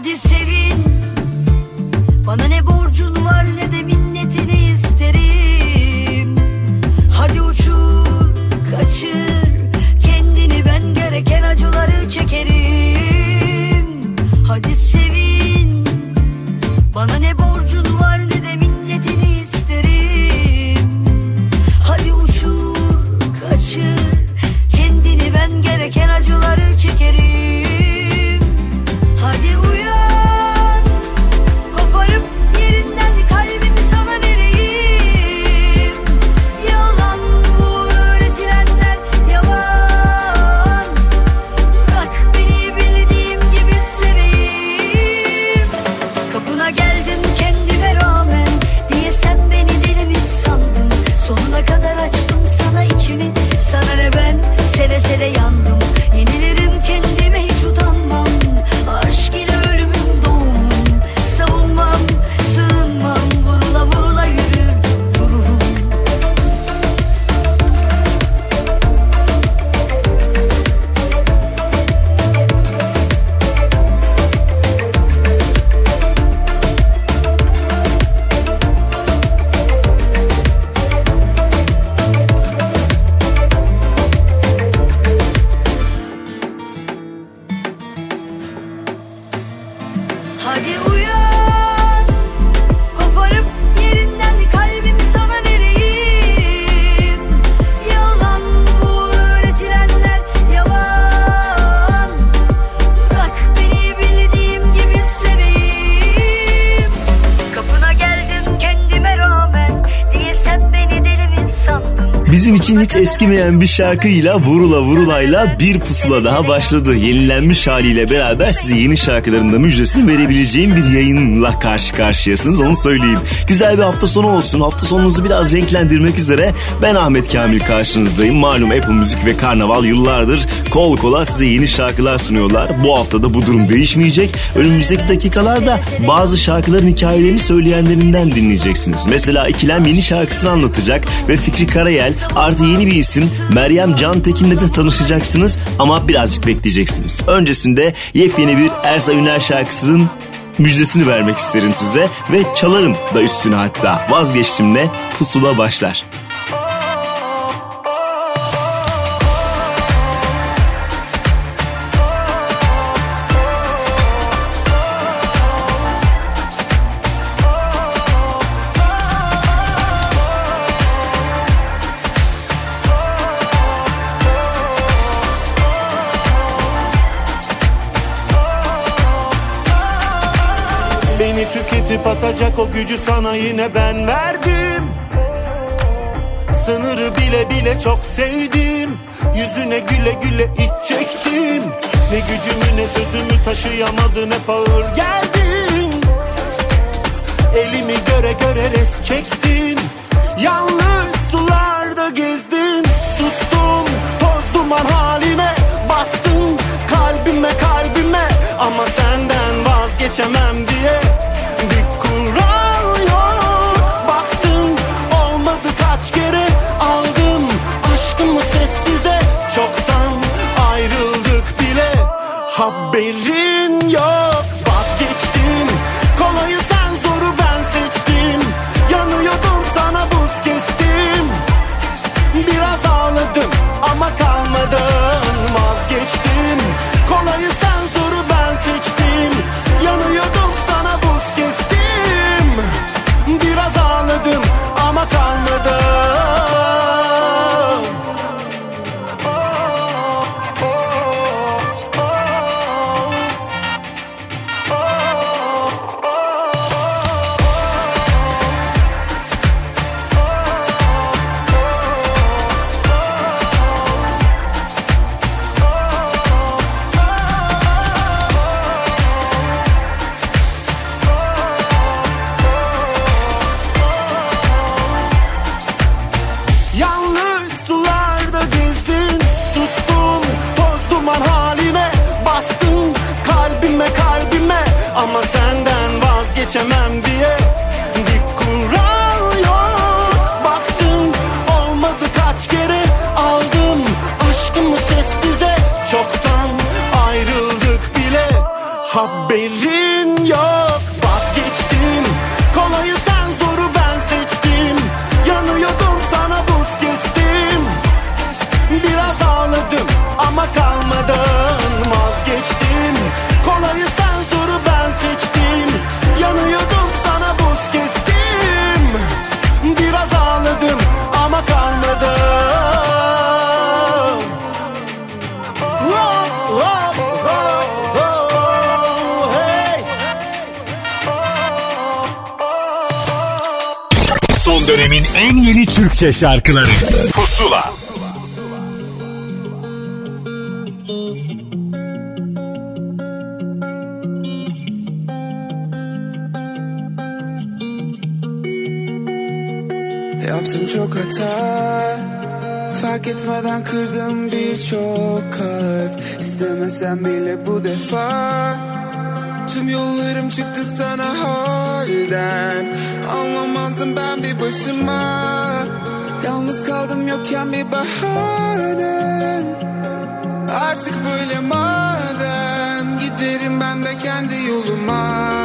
Hadi sevin eskimeyen bir şarkıyla Vurula Vurulay'la bir pusula daha başladı. Yenilenmiş haliyle beraber size yeni şarkıların da müjdesini verebileceğim bir yayınla karşı karşıyasınız onu söyleyeyim. Güzel bir hafta sonu olsun. Hafta sonunuzu biraz renklendirmek üzere ben Ahmet Kamil karşınızdayım. Malum Apple Müzik ve Karnaval yıllardır kol kola size yeni şarkılar sunuyorlar. Bu hafta da bu durum değişmeyecek. Önümüzdeki dakikalarda bazı şarkıların hikayelerini söyleyenlerinden dinleyeceksiniz. Mesela İkilem yeni şarkısını anlatacak ve Fikri Karayel artı yeni bir isim Meryem Can Tekin'le de tanışacaksınız ama birazcık bekleyeceksiniz. Öncesinde yepyeni bir Ersa Üner şarkısının müjdesini vermek isterim size ve çalarım da üstüne hatta vazgeçtimle pusula başlar. O gücü sana yine ben verdim. Sınırı bile bile çok sevdim. Yüzüne güle güle iç çektim. Ne gücümü ne sözümü taşıyamadın hep ağır geldin Elimi göre göre res çektin. Yalnız sularda gezdin. Sustum toz duman haline Bastın. Kalbime kalbime Ama senden vazgeçemem diye Bir kural Haberin yok. Vazgeçtim. Kolayı sen zoru ben seçtim. Yanıyordum sana buz kestim. Biraz ağladım ama kalmadım. Vazgeçtim. Kolayı sen zoru ben seçtim. Yanıyordum sana buz kestim. Biraz ağladım ama kalmadım senden vazgeçemem diye Türkçe şarkıları. Pusula. Yaptım çok hata. Fark etmeden kırdım birçok kalp. İstemesem bile bu defa Tüm yollarım çıktı sana halden Anlamazdım ben bir başıma. Yalnız kaldım yokken bir bahanen. Artık böyle madem. Giderim ben de kendi yoluma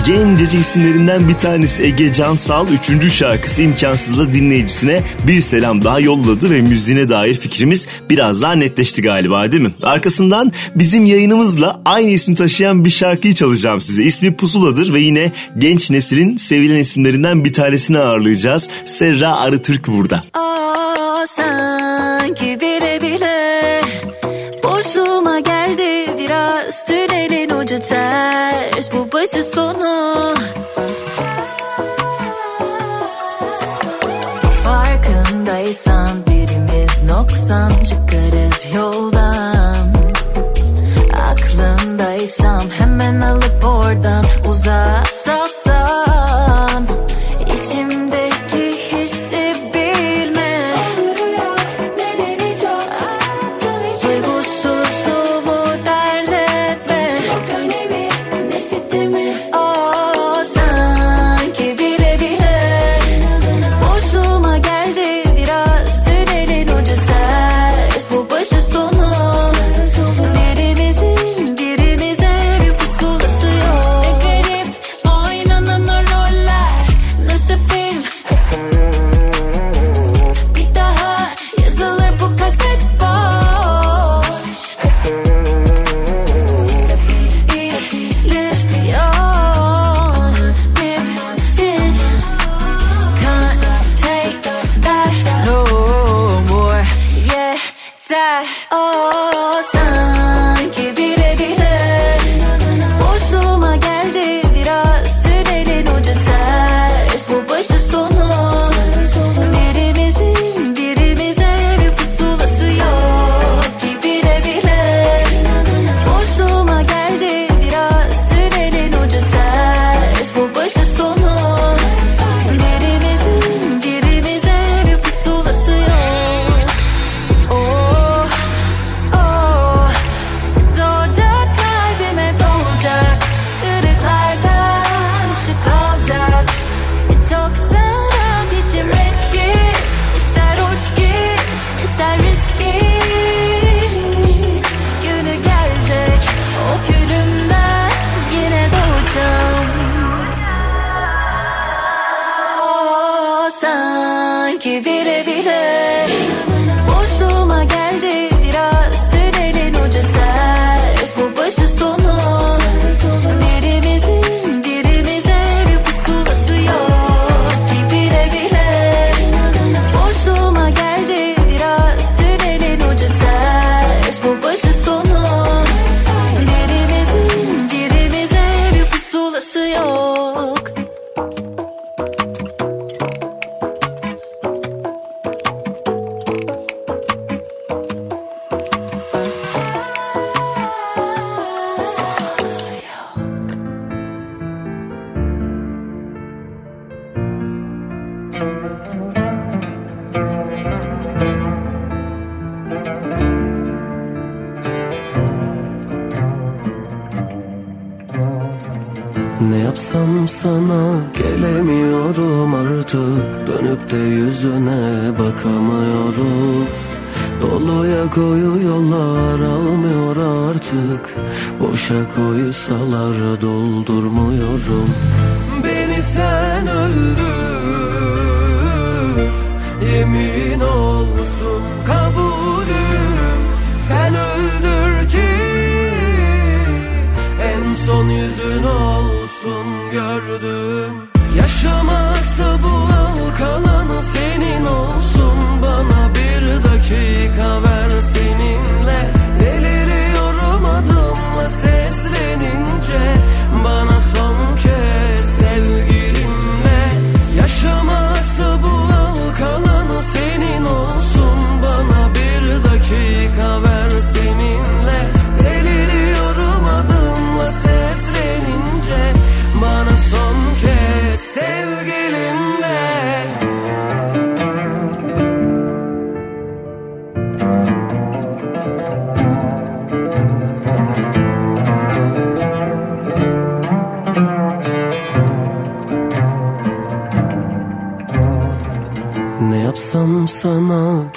Müziğimizin genceci isimlerinden bir tanesi Ege Cansal 3. şarkısı imkansızla dinleyicisine bir selam daha yolladı ve müziğine dair fikrimiz biraz daha netleşti galiba değil mi? Arkasından bizim yayınımızla aynı isim taşıyan bir şarkıyı çalacağım size. İsmi Pusula'dır ve yine genç neslin sevilen isimlerinden bir tanesini ağırlayacağız. Serra Arıtürk burada. Aa, sanki bile bile Boşluğuma geldi biraz Tünelin ucu ters Bu başı sonu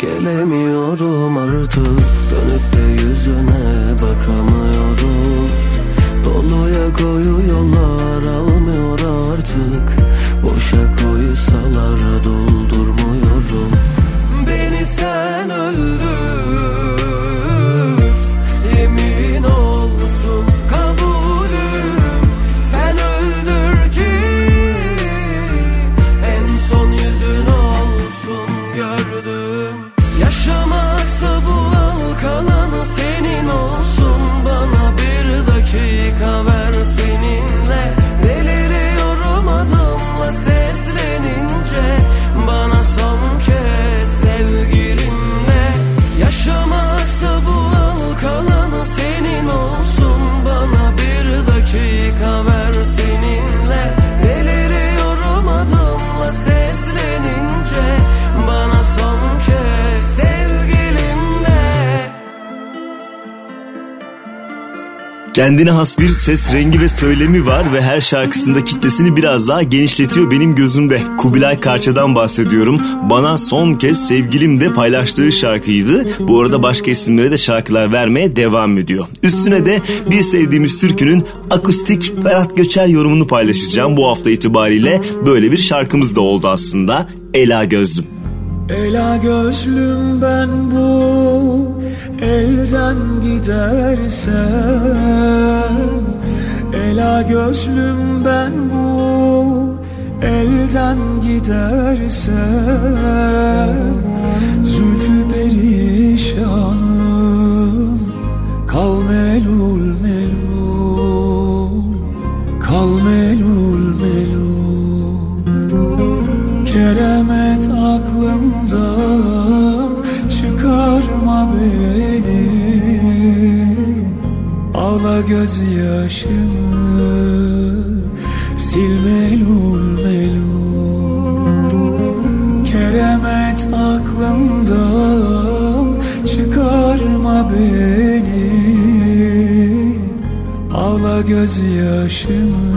sana Kendine has bir ses rengi ve söylemi var ve her şarkısında kitlesini biraz daha genişletiyor benim gözümde. Kubilay Karça'dan bahsediyorum. Bana son kez sevgilim de paylaştığı şarkıydı. Bu arada başka isimlere de şarkılar vermeye devam ediyor. Üstüne de bir sevdiğimiz türkünün akustik Ferhat Göçer yorumunu paylaşacağım bu hafta itibariyle. Böyle bir şarkımız da oldu aslında. Ela Gözlüm. Ela gözlüm ben bu elden gidersen Ela gözlüm ben bu elden gidersen Zülfü Ağla gözyaşımı sil melul melul Keremet aklımdan çıkarma beni. Ağla gözyaşımı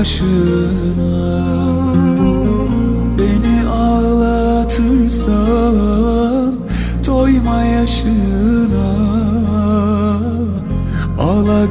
Kaşına Beni ağlatırsan doyma yaşına. Ağla Ala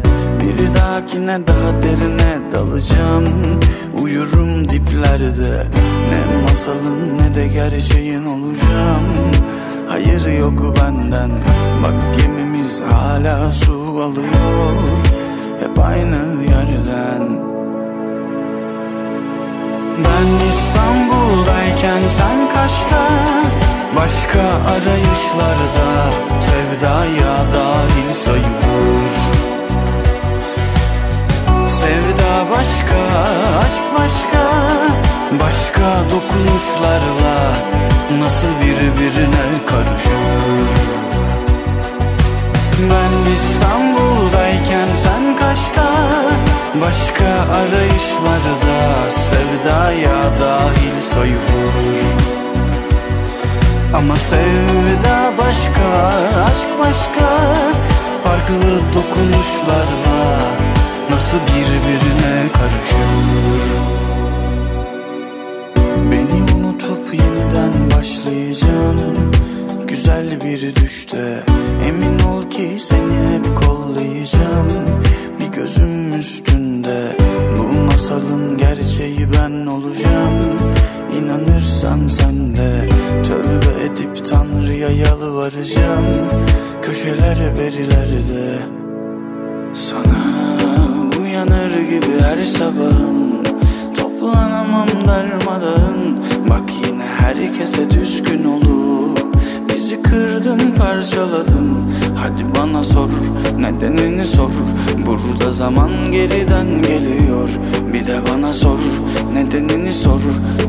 Bir dahakine daha derine dalacağım. Uyurum diplerde. Ne masalın ne de gerçeğin olacağım. Hayır yok benden. Bak gemimiz hala su alıyor. Hep aynı yerden. Ben İstanbul'dayken sen kaçta? Başka arayışlarda Sevdaya dahil sayılır Sevda başka, aşk başka Başka dokunuşlarla Nasıl birbirine karışır? Ben İstanbul'dayken sen kaçta Başka arayışlarda sevdaya dahil sayılır. Ama sevda başka, aşk başka Farklı dokunuşlarla Nasıl birbirine karışır Beni unutup yeniden başlayacaksın Güzel bir düşte. Emin ol ki seni hep kollayacağım. Bir gözüm üstünde. Bu masalın gerçeği ben olacağım. İnanırsan sen de Tövbe edip Tanrı'ya yalvaracağım. Köşelere verilerde Sana uyanır gibi her sabahın. Toplanamam darmadağın. Bak yine herkese düşkün olup Bizi kırdın parçaladın. Hadi bana sor nedenini sor. Burada zaman geriden geliyor. Bir de bana sor nedenini sor.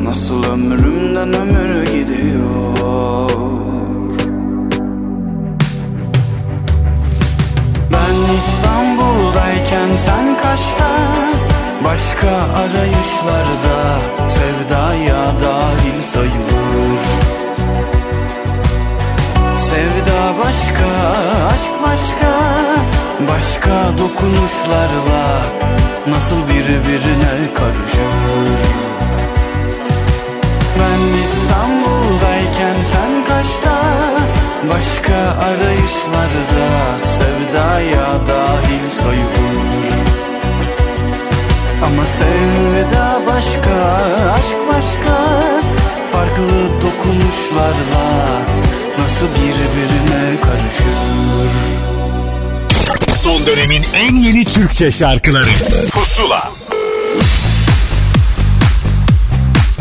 Nasıl ömrümden ömür gidiyor İstanbul'dayken sen kaçta? Başka arayışlarda Sevdaya dahil sayılır. Sevda başka, aşk başka Başka dokunuşlarla Nasıl birbirine karışır? Ben kaçta Başka arayışlarda Sevdaya dahil sayılır Ama sevda başka, aşk başka. Farklı dokunuşlarla Nasıl birbirine karışır? Son dönemin en yeni Türkçe şarkıları. Pusula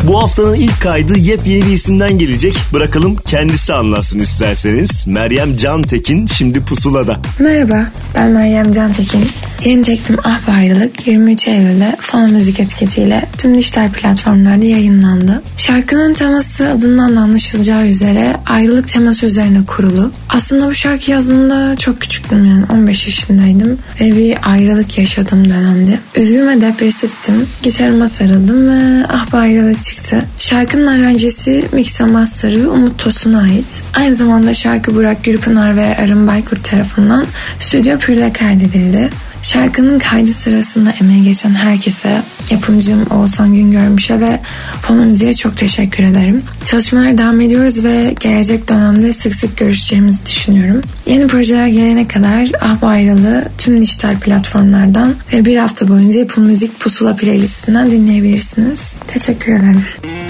Bu haftanın ilk kaydı yepyeni bir isimden gelecek. Bırakalım kendisi anlatsın isterseniz. Meryem Cantekin şimdi pusulada. Merhaba, ben Meryem Cantekin. Yeni teklifim Ah Be Ayrılık 23 Eylül'de Fon Müzik etiketiyle tüm dijital platformlarda yayınlandı. Şarkının teması adından da anlaşılacağı üzere ayrılık teması üzerine kurulu. Aslında bu şarkı yazdığımda çok küçüktüm yani 15 yaşındaydım ve bir ayrılık yaşadığım dönemdi. Üzgün ve depresiftim. Gitarıma sarıldım ve Ah Be Ayrılık çıktı. Şarkının aranjesi mix master'ı Umut Tosun'a ait. Aynı zamanda şarkı Burak Gürpınar ve Arın Baykurt tarafından Stüdyo Pür'de kaydedildi. Şarkının kaydı sırasında emeği geçen herkese, yapımcım Oğuzhan Güngörmüş'e ve Fona Müziğe çok teşekkür ederim. Çalışmalar devam ediyoruz ve gelecek dönemde sık sık görüşeceğimizi düşünüyorum. Yeni projeler gelene kadar Ah Bayralı tüm dijital platformlardan ve bir hafta boyunca Apple Müzik Pusula playlistinden dinleyebilirsiniz. Teşekkür ederim.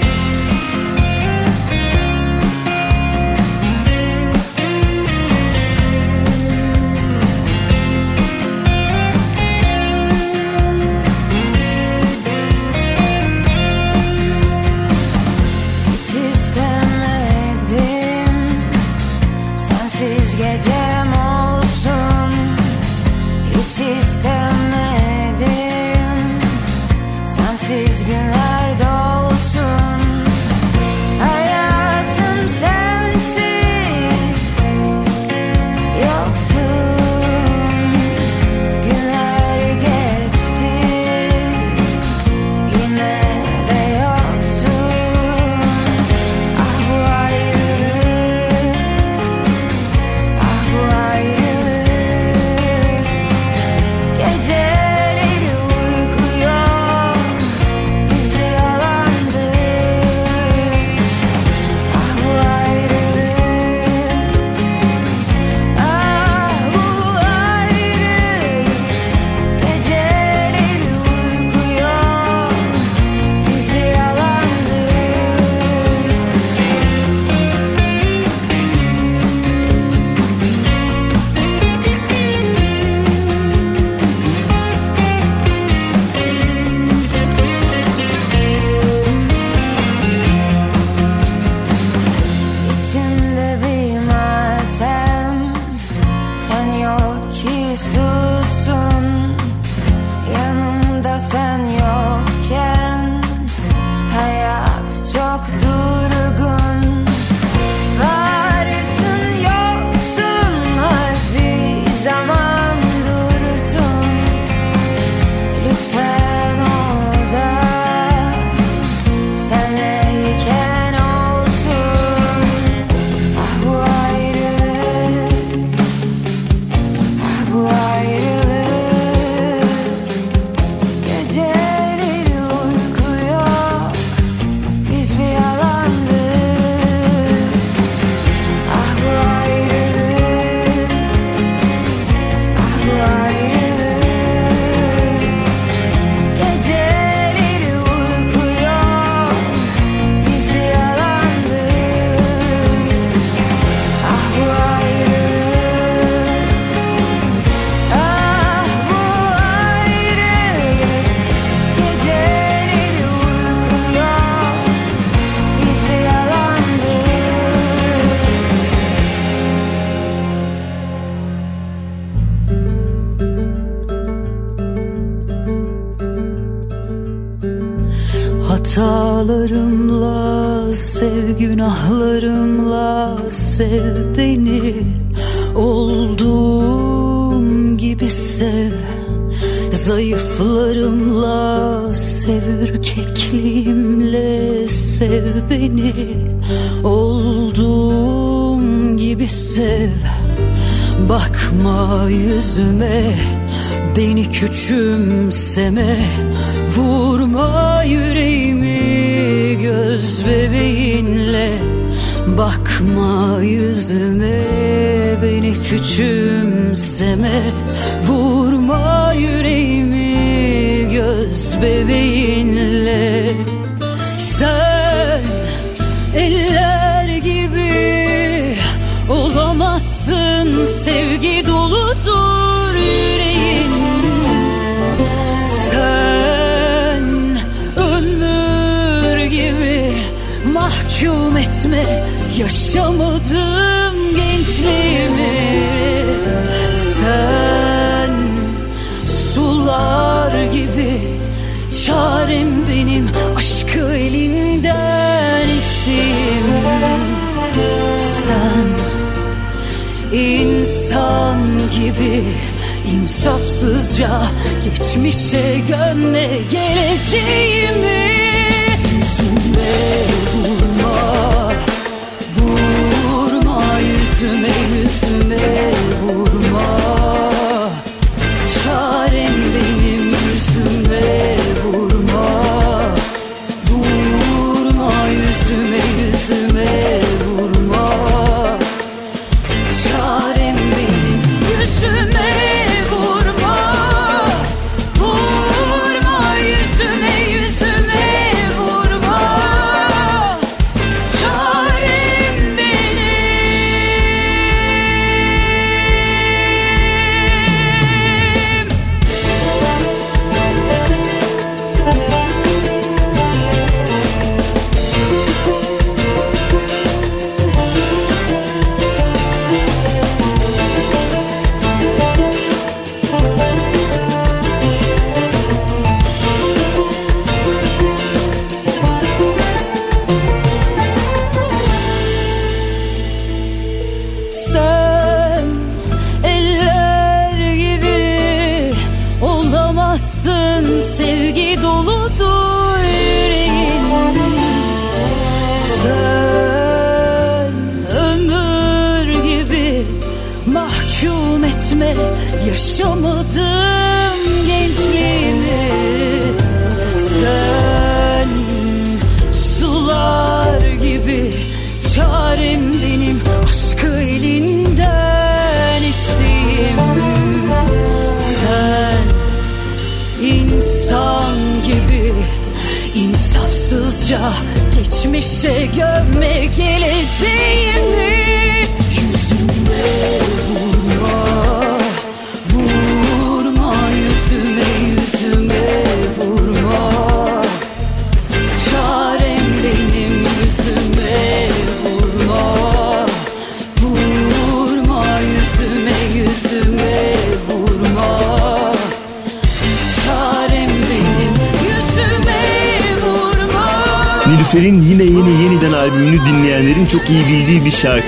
yüzüme Beni küçümseme. Vurma yüreğimi göz bebeğinle. Bakma yüzüme beni küçümseme. yalnızca Geçmişe gömme geleceğimi. Yüzüme vurma Vurma yüzüme yüzüme.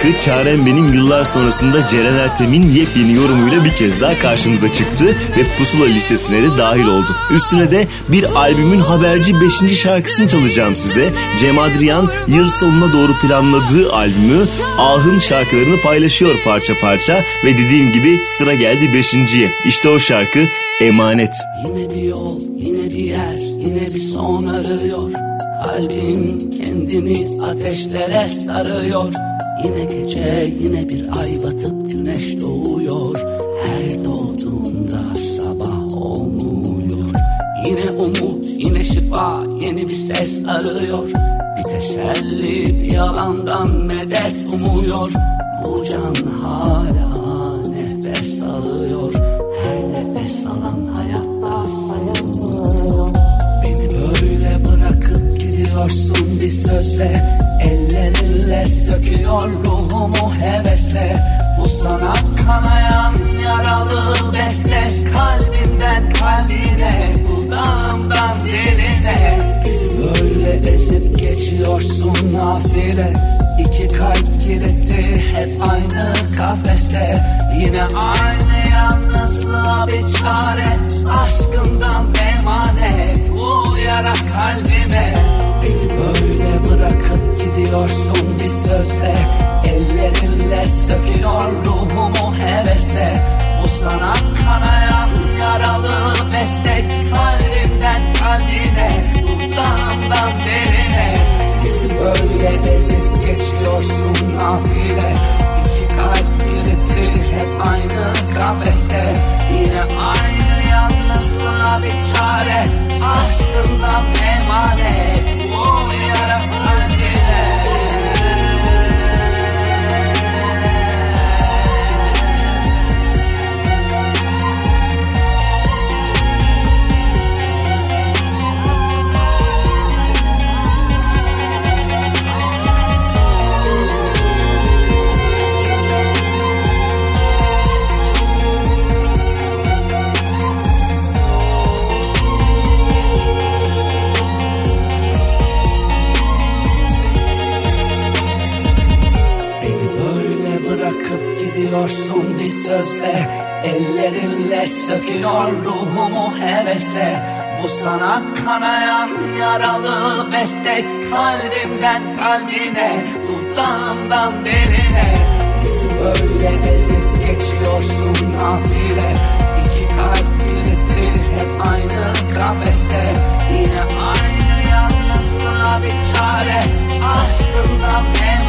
Şarkı Çarem Benim yıllar sonrasında Ceren Ertem'in yepyeni yorumuyla bir kez daha karşımıza çıktı ve Pusula listesine de dahil oldu. Üstüne de bir albümün haberci 5. şarkısını çalacağım size. Cem Adrian yıl sonuna doğru planladığı albümü Ah'ın şarkılarını paylaşıyor parça parça ve dediğim gibi sıra geldi 5.ye. İşte o şarkı Emanet. Yine bir yol, yine bir yer, yine bir son arıyor Kalbim kendini ateşlere sarıyor Yine gece, yine bir ay batıp güneş doğuyor. Her doğduğunda sabah olmuyor. Yine umut, yine şifa, yeni bir ses arıyor. Bir teselli, bir yalandan medet umuyor. Bu can hala nefes alıyor. Her nefes alan hayatta sayılmıyor Beni böyle bırakıp gidiyorsun bir sözle Ellerinle söküyor ruhumu hevesle. Bu sana kanayan yaralı beste Kalbimden kalbine, dudağımdan diline Bizi böyle ezip geçiyorsun nafile. İki kalp kilitli hep aynı kafeste. Yine aynı yalnızlığa bir çare. Aşkından emanet bu yara kalbime. Beni böyle bırakıp gidiyorsun bir sözle. Ellerinle söküyor ruhumu hevesle. Bu sana kanayan yaralı beste Kalbimden kalbine, dudağımdan derine. Bizi böyle ezip geçiyorsun nafile. İki kalp kilitli hep aynı kafeste. Yine aynı yalnızlığa bir çare. Aşkından emanet. Bu yara kalbine sözle Ellerinle söküyor ruhumu hevesle. Bu sana kanayan yaralı beste Kalbimden kalbine, dudağımdan derine Bizi böyle ezip geçiyorsun nafile. İki kalp kilitli hep aynı kafeste. Yine aynı yalnızlığa bir çare. Aşkından emanet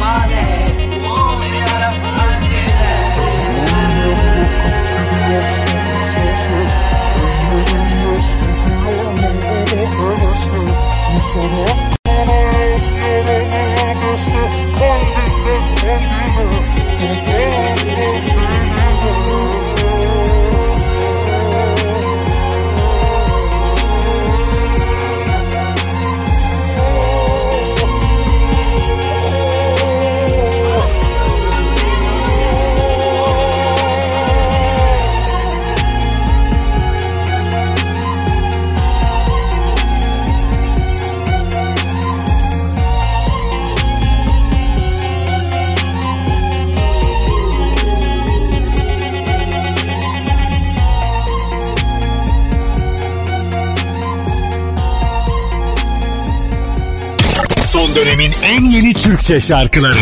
Türkçe şarkıları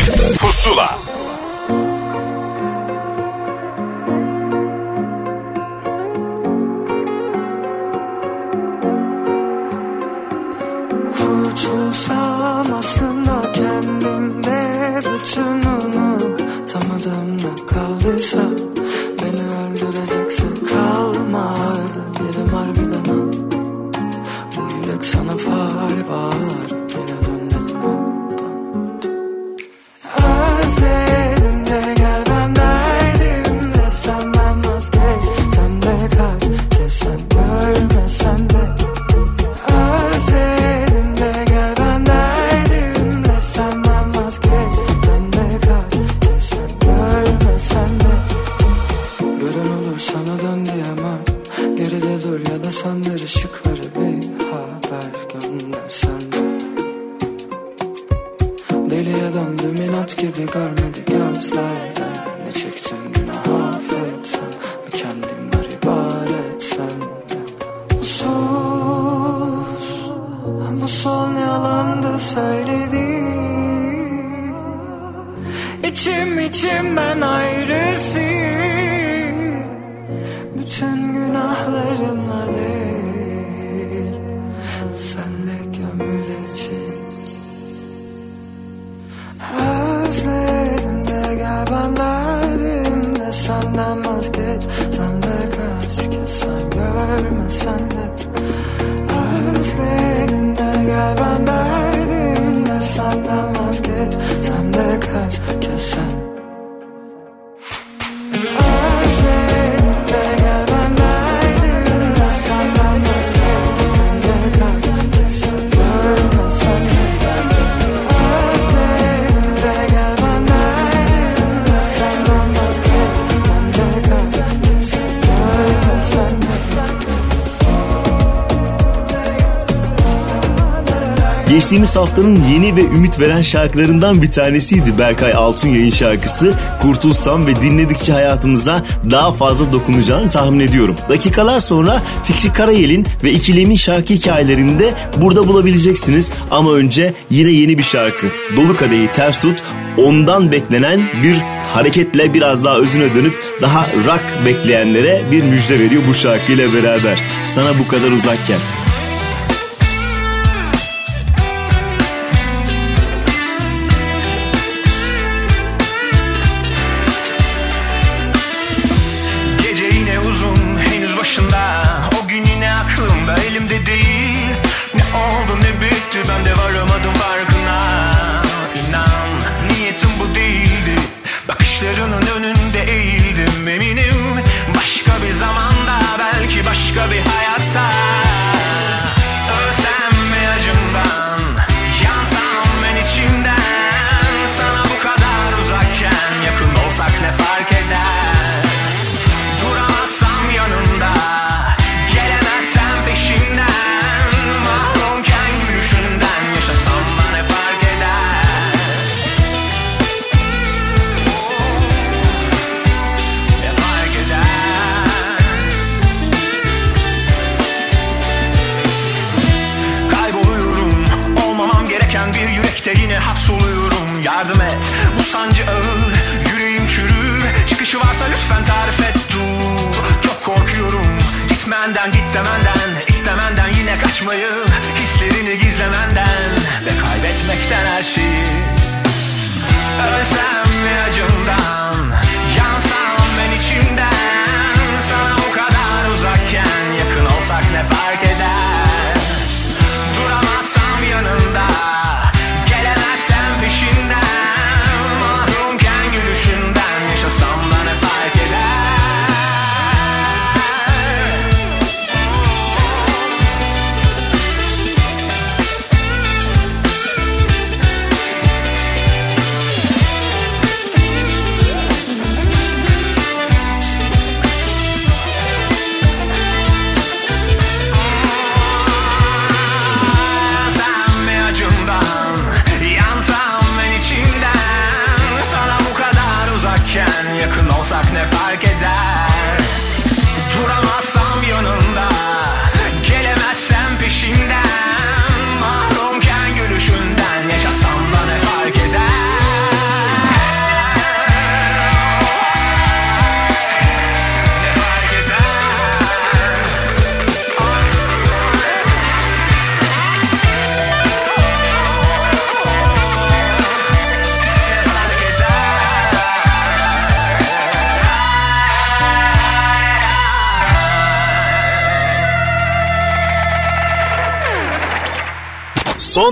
Geçtiğimiz haftanın yeni ve ümit veren şarkılarından bir tanesiydi Berkay Altunyay'ın şarkısı. Kurtulsam ve dinledikçe hayatımıza daha fazla dokunacağını tahmin ediyorum. Dakikalar sonra Fikri Karayel'in ve İkilem'in şarkı hikayelerini de burada bulabileceksiniz. Ama önce yine yeni bir şarkı. Dolu Kadehi Ters Tut ondan beklenen bir hareketle biraz daha özüne dönüp daha rock bekleyenlere bir müjde veriyor bu şarkıyla beraber. Sana bu kadar uzakken.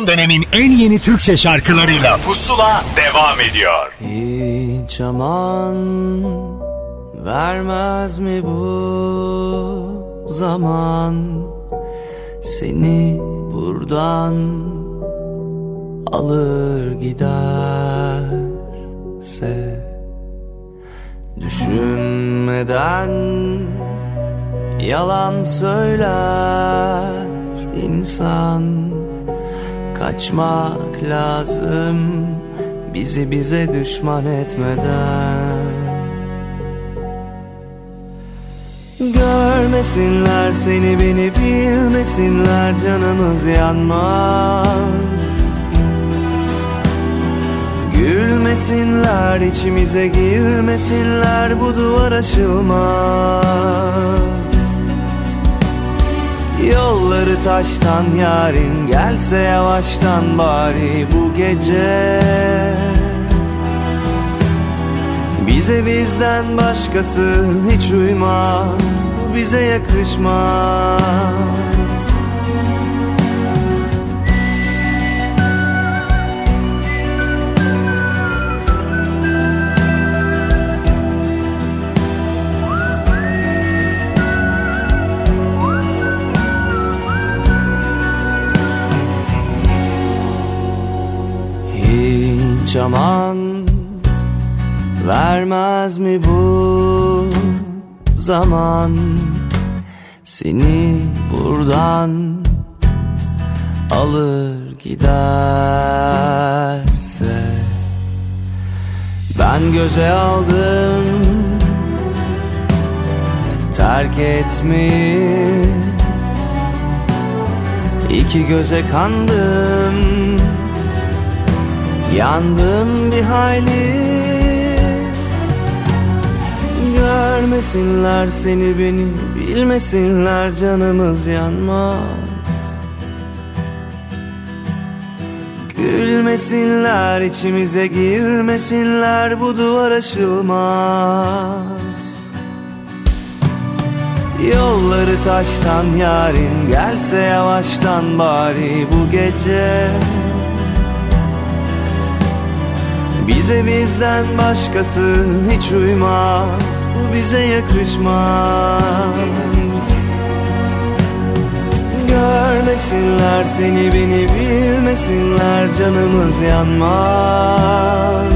Son dönemin en yeni Türkçe şarkılarıyla. Pusula devam ediyor. Hiç aman vermez mi bu zaman? Seni buradan alır giderse Düşünmeden yalan söyler insan Kaçmak lazım. Bizi bize düşman etmeden. Görmesinler seni beni bilmesinler canımız yanmaz. Gülmesinler içimize girmesinler bu duvar aşılmaz Yolları taştan yarın gelse yavaştan bari bu gece. Bize bizden başkası hiç uymaz Bu bize yakışmaz Hiç vermez mi bu zaman? Seni buradan alır giderse. Ben göze aldım terk etmeyi İki göze kandım Yandım bir hayli. Görmesinler seni beni Bilmesinler canımız yanmaz. Gülmesinler içimize girmesinler Bu duvar aşılmaz. Yolları taştan yarın Gelse yavaştan bari bu gece Bize bizden başkası hiç uymaz. Bu bize yakışmaz. Görmesinler seni beni bilmesinler canımız yanmaz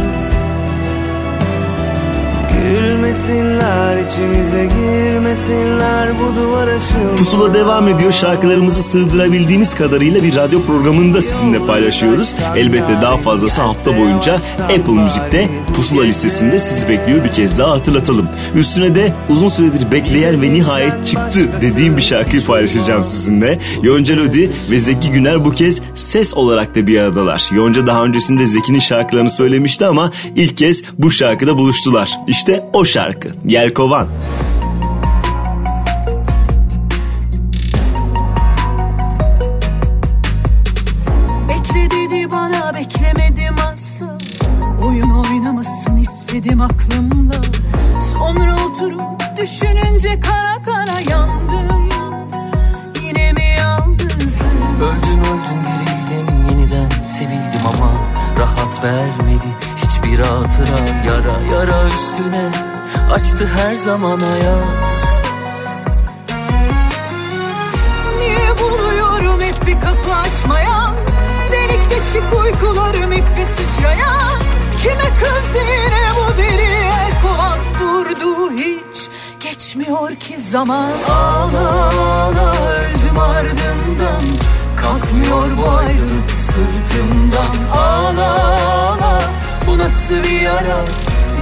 Gülmesinler içimize girmesinler bu duvar aşılmaz Pusula devam ediyor. Şarkılarımızı sığdırabildiğimiz kadarıyla bir radyo programında sizinle paylaşıyoruz. Elbette daha fazlası hafta boyunca Apple Müzik'te Pusula listesinde sizi bekliyor bir kez daha hatırlatalım. Üstüne de uzun süredir bekleyen ve nihayet çıktı dediğim bir şarkıyı paylaşacağım sizinle. Yonca Lodi ve Zeki Güner bu kez ses olarak da bir aradalar. Yonca daha öncesinde Zeki'nin şarkılarını söylemişti ama ilk kez bu şarkıda buluştular. İşte o şarkı. Yelkovan. Bekle dedi bana beklemedim asla. Oyun oynamasın istedim aklımla. Sonra oturup düşününce kara kara yandım Yine mi yalnızım Öldüm öldüm dirildim. Yeniden sevildim ama rahat vermedi hiçbir hatıra yara yara üstüne açtı her zaman hayat. Niye buluyorum hep bir kapı açmayan Delik deşik uykularım hep bir sıçrayan? Kime kızdı yine bu deli el kovan? Durdu hiç geçmiyor ki zaman. Ağla ağla öldüm ardından. Kalkmıyor bu ayrılık sırtımdan. Ağla ağla bir yara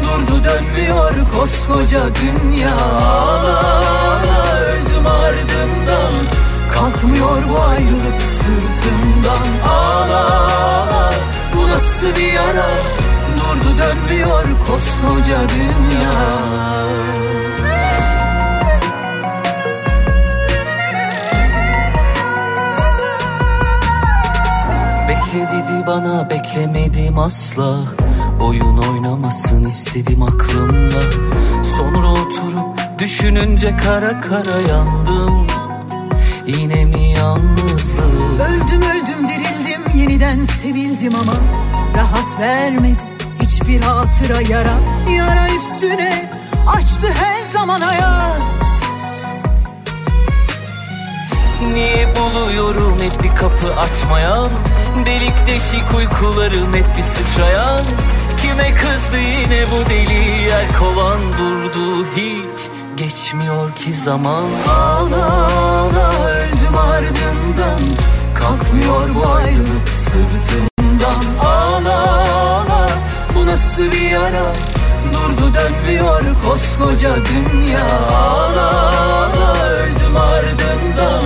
Durdu dönmüyor koskoca dünya. Ağla öldüm ardından Kalkmıyor bu ayrılık sırtımdan ağla bu nasıl bir yara? Durdu dönmüyor koskoca dünya. Bekle dedi bana beklemedim asla Oyun oynamasın istedim aklımla Sonra oturup düşününce kara kara yandım. Yine mi yalnızlık? Öldüm öldüm dirildim. Yeniden sevildim ama rahat vermedi. Hiçbir hatıra yara yara üstüne açtı her zaman hayat. Niye buluyorum hep bir kapı açmayan? Delik deşik uykularım hep bir sıçrayan Kime kızdı yine bu deli yer? Kovan durdu hiç Geçmiyor ki zaman. Ağla ağla öldüm ardından. Kalkmıyor bu ayrılık sırtımdan. Ağla ağla bu nasıl bir yara? Durdu dönmüyor koskoca dünya. Ağla ağla öldüm ardından.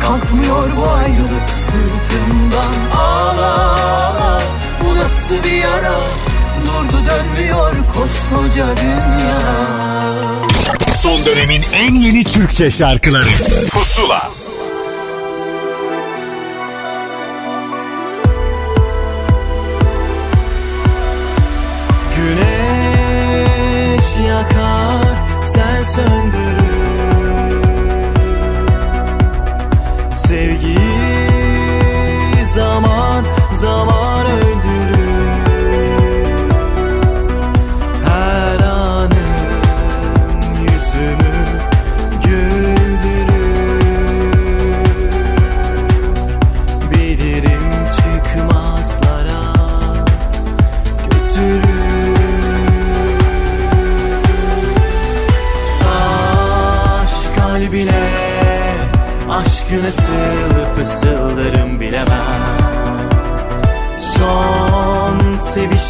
Kalkmıyor bu ayrılık sırtımdan. Ağla ağla bu nasıl bir yara Durdu dönmüyor koskoca dünya. Son dönemin en yeni Türkçe şarkıları. Pusula. Güneş yakar sen söndürür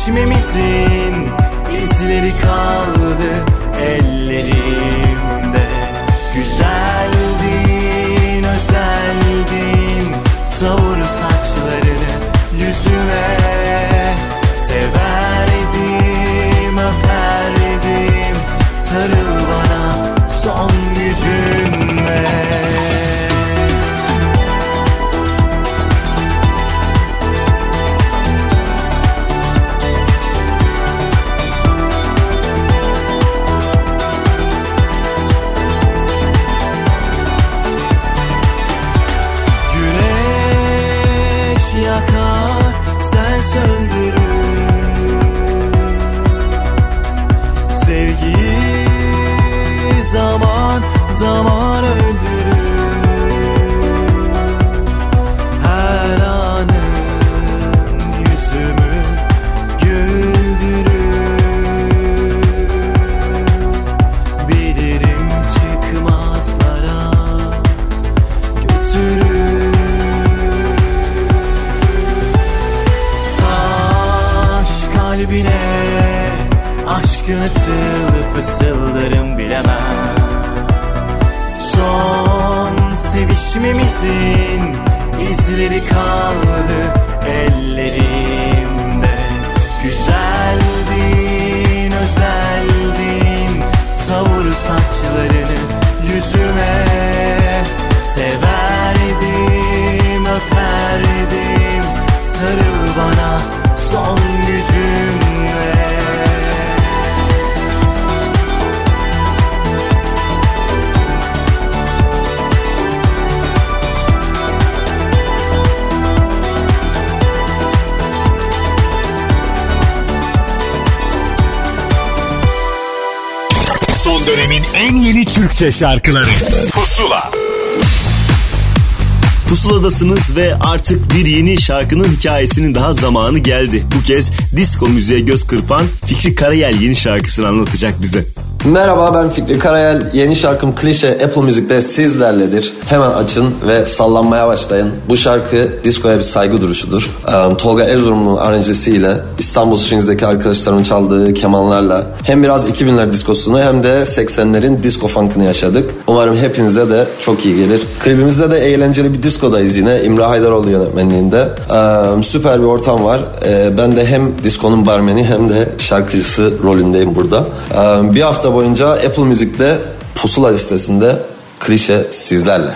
sevişmemizin izleri kaldı ellerimde. Güzeldin, özeldin savur saçlarını yüzüme. Severdim, öperdim sarıl Türkçe şarkıları Pusula Pusuladasınız ve artık bir yeni şarkının hikayesinin daha zamanı geldi. Bu kez disco müziğe göz kırpan Fikri Karayel yeni şarkısını anlatacak bize. Merhaba ben Fikri Karayel. Yeni şarkım Klişe Apple Müzik'te sizlerledir. Hemen açın ve sallanmaya başlayın. Bu şarkı diskoya bir saygı duruşudur. Ee, Tolga Erzurumlu'nun aranjesiyle İstanbul Strings'deki arkadaşlarımın çaldığı kemanlarla hem biraz 2000'ler diskosunu hem de 80'lerin disco funk'ını yaşadık. Umarım hepinize de çok iyi gelir. Klibimizde de eğlenceli bir diskodayız yine. İmre Haydaroğlu yönetmenliğinde. Ee, süper bir ortam var. Ee, ben de hem diskonun barmeni hem de şarkıcısı rolündeyim burada. Ee, bir hafta boyunca Apple Müzik'te pusula listesinde klişe sizlerle.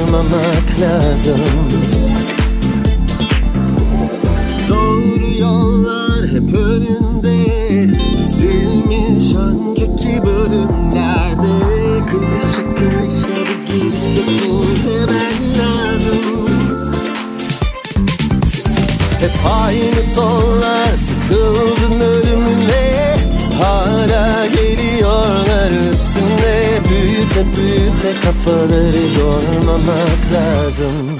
kırmamak lazım. Doğru yollar hep önünde Dizilmiş önceki bölümlerde Kıyışa kıyışa bir girişte bu hemen lazım. Hep aynı tonlar sıkıldın ölümüne Hala geliyorlar Büyüte büyüte kafaları yormamak lazım.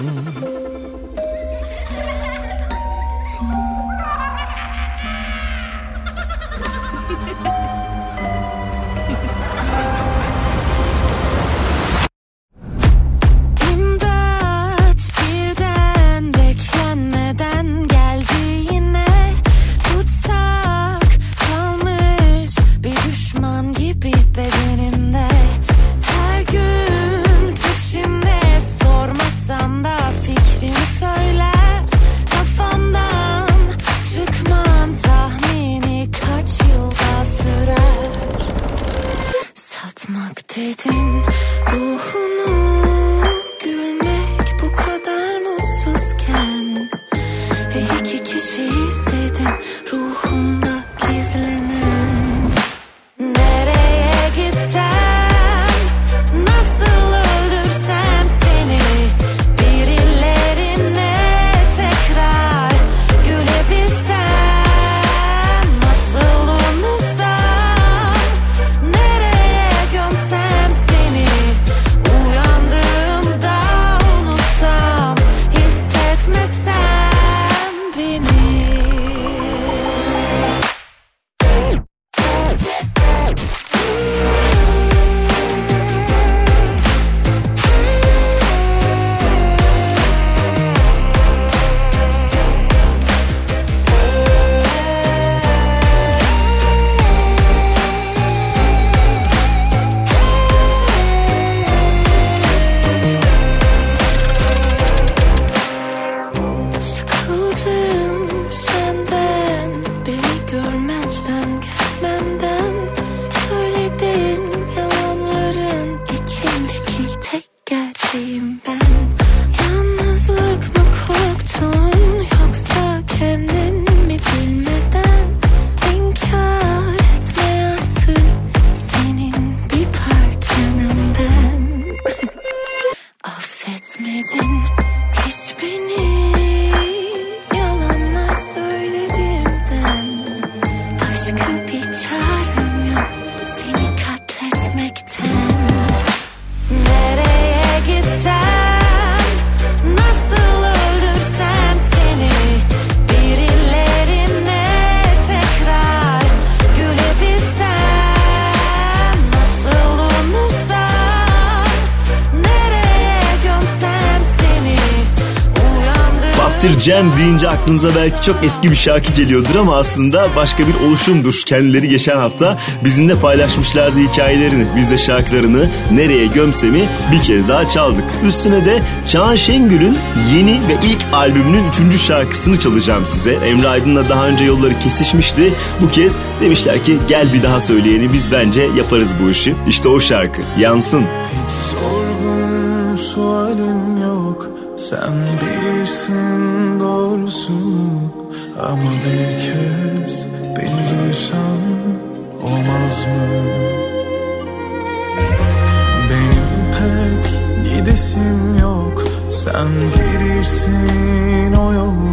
Baptırcam deyince aklınıza belki çok eski bir şarkı geliyordur ama aslında başka bir oluşumdur. Kendileri geçen hafta bizimle paylaşmışlardı hikayelerini. Biz de şarkılarını Nereye Gömsem'i bir kez daha çaldık. Üstüne de Çağan Şengül'ün yeni ve ilk albümünün üçüncü şarkısını çalacağım size. Emre Aydın'la daha önce yolları kesişmişti. Bu kez demişler ki gel bir daha söyleyeni biz bence yaparız bu işi. İşte o şarkı Yansın. Sorgun sualim yok Sen bilirsin doğrusunu Ama bir kez beni duysan olmaz mı? Benim pek gidesim yok Sen bilirsin o yolları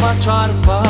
I try to find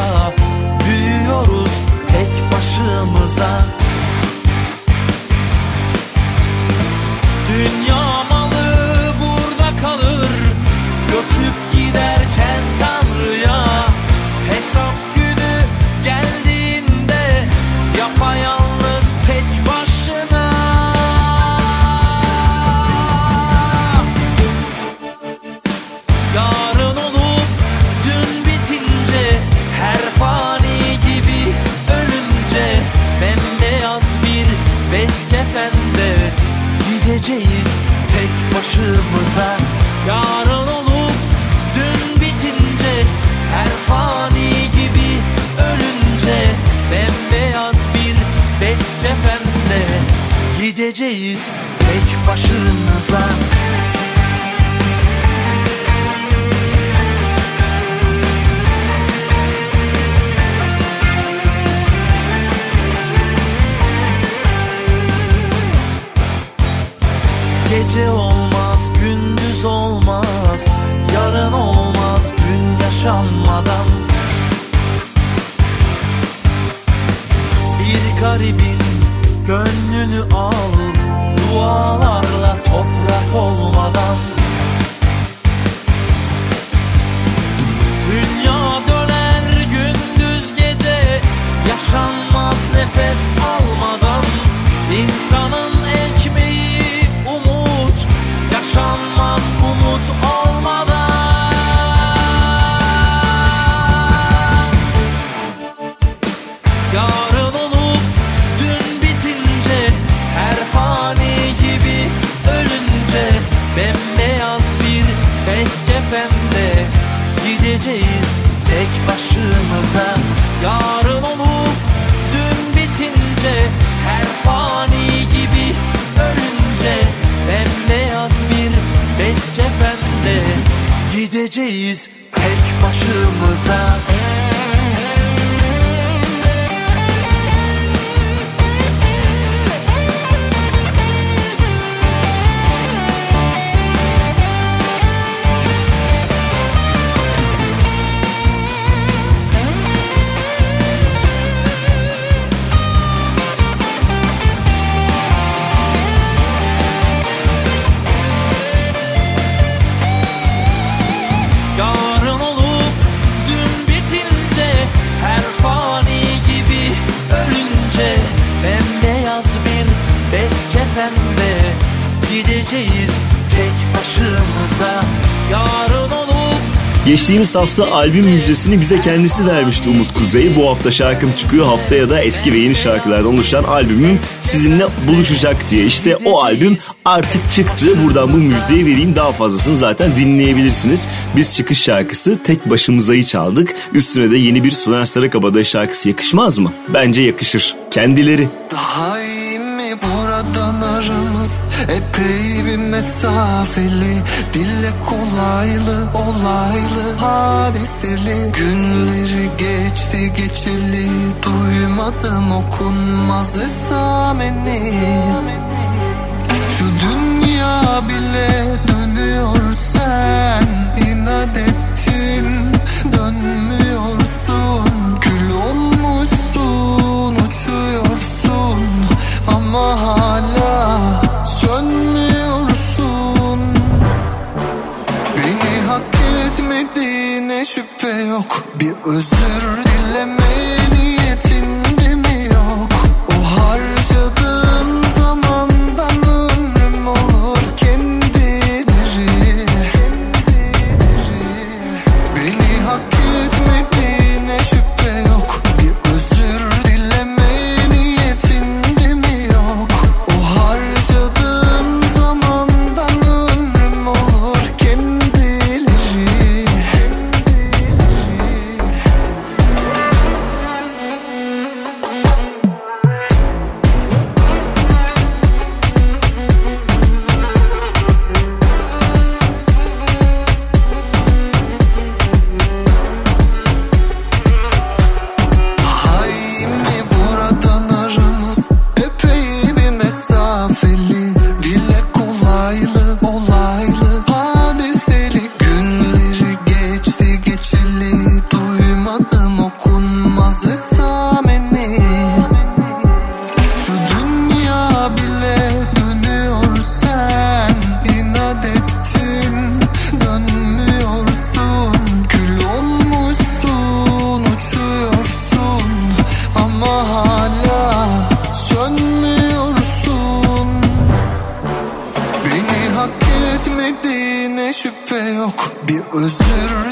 Gideceğiz tek başımıza Yarın olup Geçtiğimiz hafta albüm müjdesini bize kendisi vermişti Umut Kuzey. Bu hafta şarkım çıkıyor. Haftaya da eski ve yeni şarkılardan oluşan albümüm sizinle buluşacak diye. İşte o albüm artık çıktı. Buradan bu müjdeyi vereyim. Daha fazlasını zaten dinleyebilirsiniz. Biz çıkış şarkısı Tek Başımıza'yı çaldık. Üstüne de yeni bir Soner Sarıkabadayı şarkısı yakışmaz mı? Bence yakışır. Kendileri. Daha iyi Epey bir mesafeli Dille kolaylı olaylı hadiseli. Günleri geçti geçeli Duymadım okunmaz esameni. Şu dünya bile dönüyor sen inat ettin. Dönmüyorsun Gül olmuşsun uçuyorsun. Ama hala yok. Bir özür dileme Was it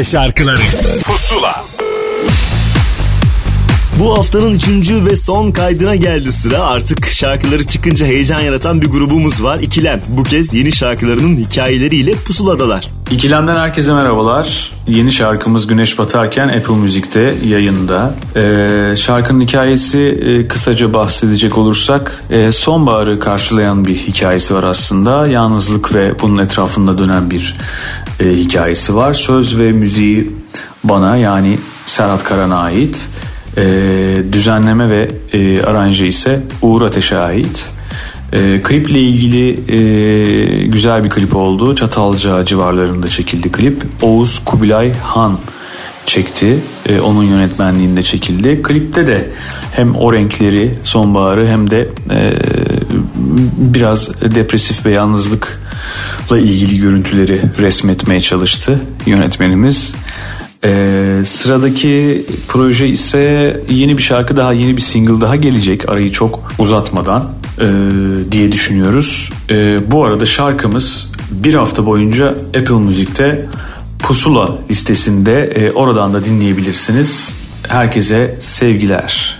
Türkçe şarkıları Pusula bu haftanın üçüncü ve son kaydına geldi sıra. Artık şarkıları çıkınca heyecan yaratan bir grubumuz var. İkilem. Bu kez yeni şarkılarının hikayeleriyle pusuladalar. İkilem'den herkese merhabalar. Yeni şarkımız Güneş Batarken Apple Müzik'te yayında. Ee, şarkının hikayesi e, kısaca bahsedecek olursak e, sonbaharı karşılayan bir hikayesi var aslında. Yalnızlık ve bunun etrafında dönen bir e, hikayesi var. Söz ve müziği bana yani Serhat Karan'a ait. E, düzenleme ve e, aranje ise Uğur Ateş'e ait. E, kliple ilgili e, güzel bir klip oldu. Çatalca civarlarında çekildi klip. Oğuz Kubilay Han çekti. E, onun yönetmenliğinde çekildi. Klipte de hem o renkleri, sonbaharı hem de e, biraz depresif ve yalnızlık yalnızlıkla ilgili görüntüleri resmetmeye çalıştı yönetmenimiz. Ee, sıradaki proje ise yeni bir şarkı daha yeni bir single daha gelecek arayı çok uzatmadan e, diye düşünüyoruz. E, bu arada şarkımız bir hafta boyunca Apple Müzik'te Pusula listesinde e, oradan da dinleyebilirsiniz. Herkese sevgiler.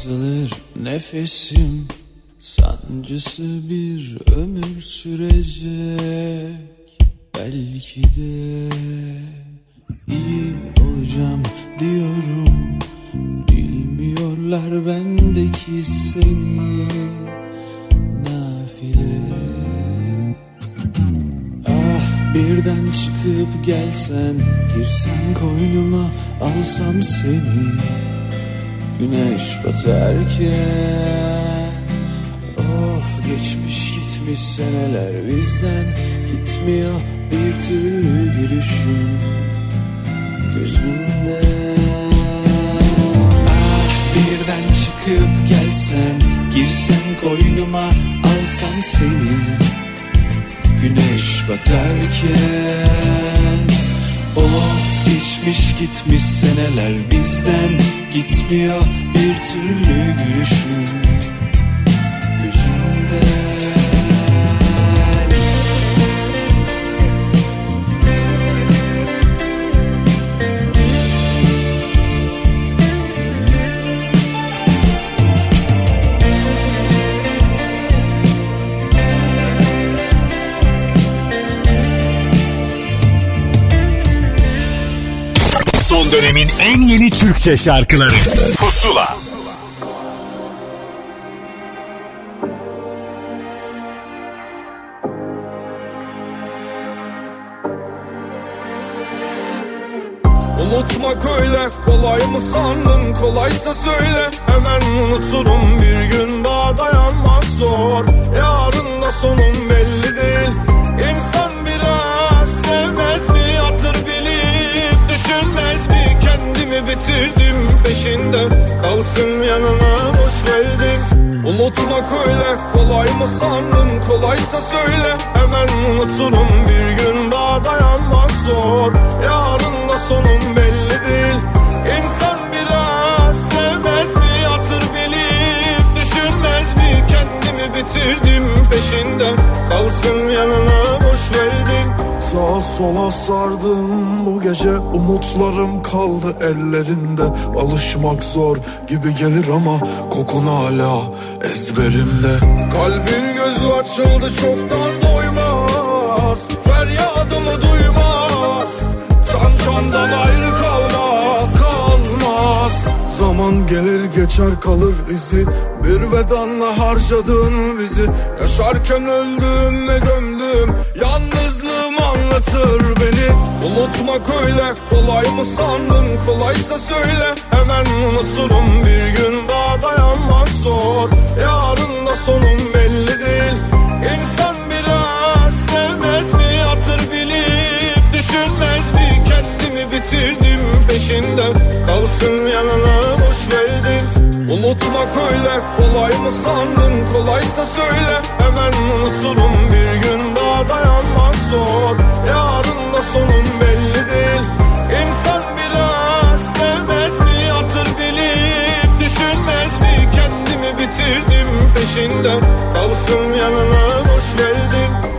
Azalır nefesim Sancısı bir ömür sürecek. Belki de iyi olacağım diyorum. Bilmiyorlar bendeki seni. Nafile. Ah birden çıkıp gelsen Girsen koynuma alsam seni Güneş batarken Of geçmiş gitmiş seneler bizden Gitmiyor bir türlü gülüşün Gözümde Ah birden çıkıp gelsen Girsen koynuma alsam seni. Güneş batarken Of geçmiş gitmiş seneler bizden Gitmiyor bir türlü gülüşün Dönemin en yeni Türkçe şarkıları. Pusula. Unutmak öyle kolay mı sandın? Kolaysa söyle. Hemen unuturum bir gün daha dayanmak zor. Yarın da sonum belli değil. İnsan peşinde peşinde Kalsın yanına boş verdin Unutmak öyle kolay mı sandın? Kolaysa söyle. Hemen unuturum Bir gün daha dayanmak zor. Yarın da sonum belli değil. İnsan biraz sevmez mi? Hatır bilip düşünmez mi? Kendimi bitirdim peşinde Kalsın yanına boş verdim Sağa sola sardım. Bu gece Umutlarım kaldı ellerinde. Alışmak zor gibi gelir ama Kokun hala ezberimde. Kalbin gözü açıldı çoktan doymaz. Feryadımı duymaz. Can candan ayrı kalmaz Kalmaz. Zaman gelir geçer kalır izi. Bir vedanla harcadın bizi. Yaşarken öldüm ve gömdüm. Yalnızlığım anlatır beni. Unutmak öyle kolay mı sandın? Kolaysa söyle. Hemen unuturum Bir gün daha dayanmak zor. Yarın da sonum belli değil. İnsan biraz sevmez mi? Hatır bilip düşünmez mi? Kendimi bitirdim peşinde. Kalsın yanına boş verdim. Unutmak öyle kolay mı sandın? Kolaysa söyle. Hemen unuturum Bir gün daha dayanmak zor bitirdim peşinde Kalsın yanına boş verdim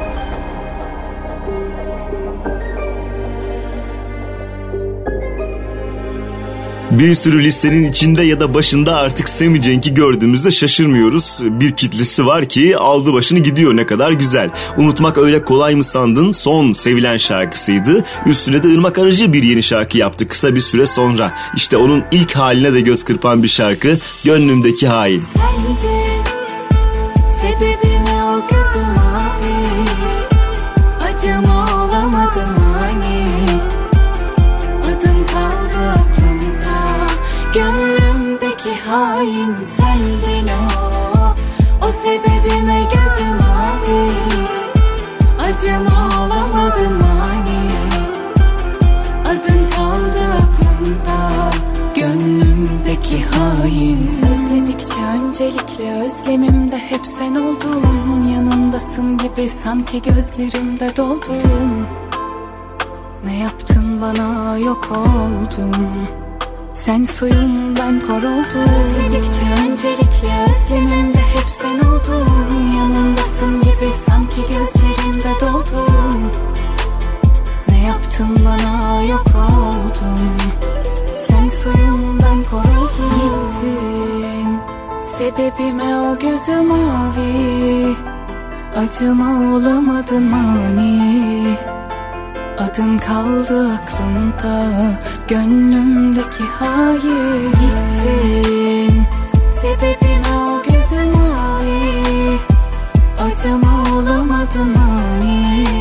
Bir sürü listenin içinde ya da başında artık Sammy Cenk'i gördüğümüzde şaşırmıyoruz. Bir kitlesi var ki aldı başını gidiyor ne kadar güzel. Unutmak öyle kolay mı sandın son sevilen şarkısıydı. Üstüne de Irmak Arıcı bir yeni şarkı yaptı kısa bir süre sonra. İşte onun ilk haline de göz kırpan bir şarkı Gönlümdeki Hain. Sendin sebebime gözü mavi. Acıma olamadım hani. Adım kaldı aklımda. Gönlümdeki hain öncelikle özlemimde hep sen oldun. Yanımdasın gibi sanki gözlerimde doldun. Ne yaptın bana yok oldum Sen suyum ben kor oldum Özledikçe öncelikle özlemimde hep sen oldun. Yanımdasın gibi sanki gözlerimde doldun. Ne yaptın bana yok oldum Sen suyum ben koruldum. Gittin Sebebime o gözü mavi. Acıma olamadın mani. Adın kaldı aklımda Gönlümdeki hayır. Gittin. Sebebime o gözü mavi. Acıma olamadın mani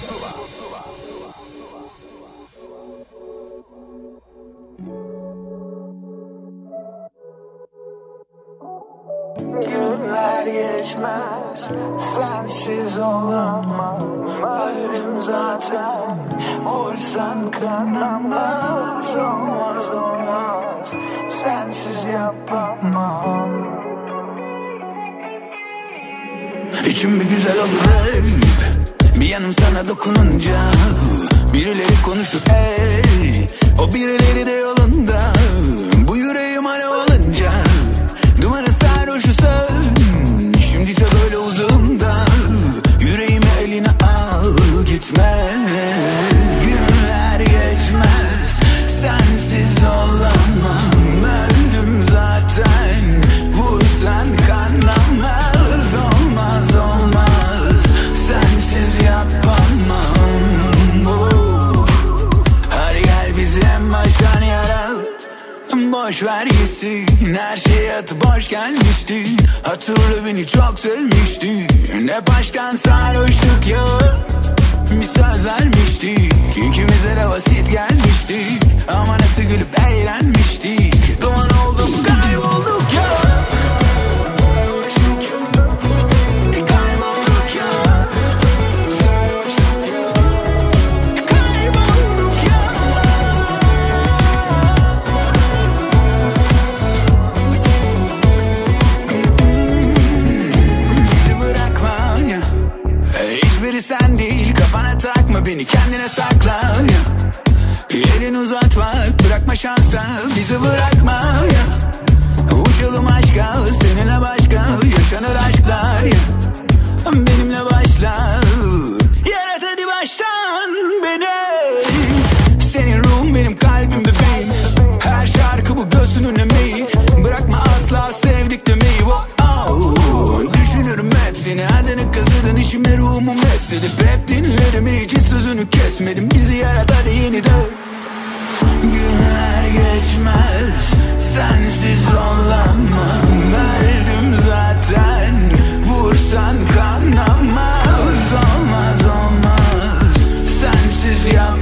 kalbim bebeğim Her şarkı bu gözünün emeği Bırakma asla sevdik demeyi. Oh. Düşünürüm hep seni. Adını kazıdın içime ruhumu mesledip Hep dinlerim. Hiç hiç sözünü kesmedim. Bizi yarat hadi yeniden Günler geçmez. Sensiz olamam. Verdim zaten. Vursan kanamaz. Olmaz olmaz. Sensiz yapamam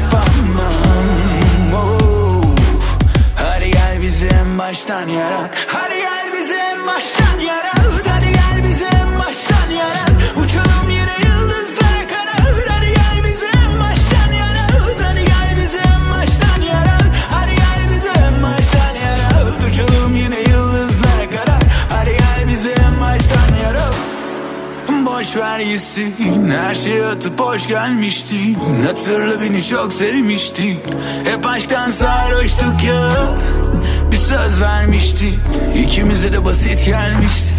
Boş gitsin Her şeyi atıp hoş gelmiştin. Hatırla beni çok sevmiştin. Hep aşktan sarhoştuk ya. Bir söz vermiştik İkimize de basit gelmişti.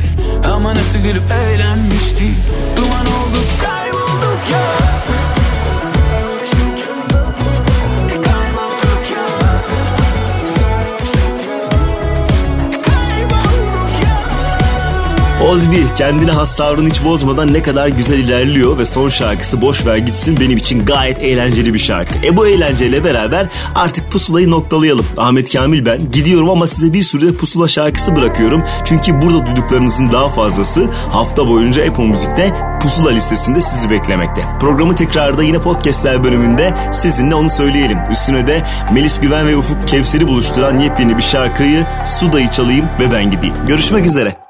Ama nasıl gülüp eğlenmiştik Duman Ozbi kendine has tavrını hiç bozmadan ne kadar güzel ilerliyor ve son şarkısı Boş Ver Gitsin benim için gayet eğlenceli bir şarkı. E bu eğlenceyle beraber artık pusulayı noktalayalım. Ahmet Kamil ben gidiyorum ama size bir sürü pusula şarkısı bırakıyorum. Çünkü burada duyduklarınızın daha fazlası hafta boyunca Apple Müzik'te pusula listesinde sizi beklemekte. Programı tekrarda yine podcastler bölümünde sizinle onu söyleyelim. Üstüne de Melis Güven ve Ufuk Kevser'i buluşturan yepyeni bir şarkıyı Suda'yı çalayım ve ben gideyim. Görüşmek üzere.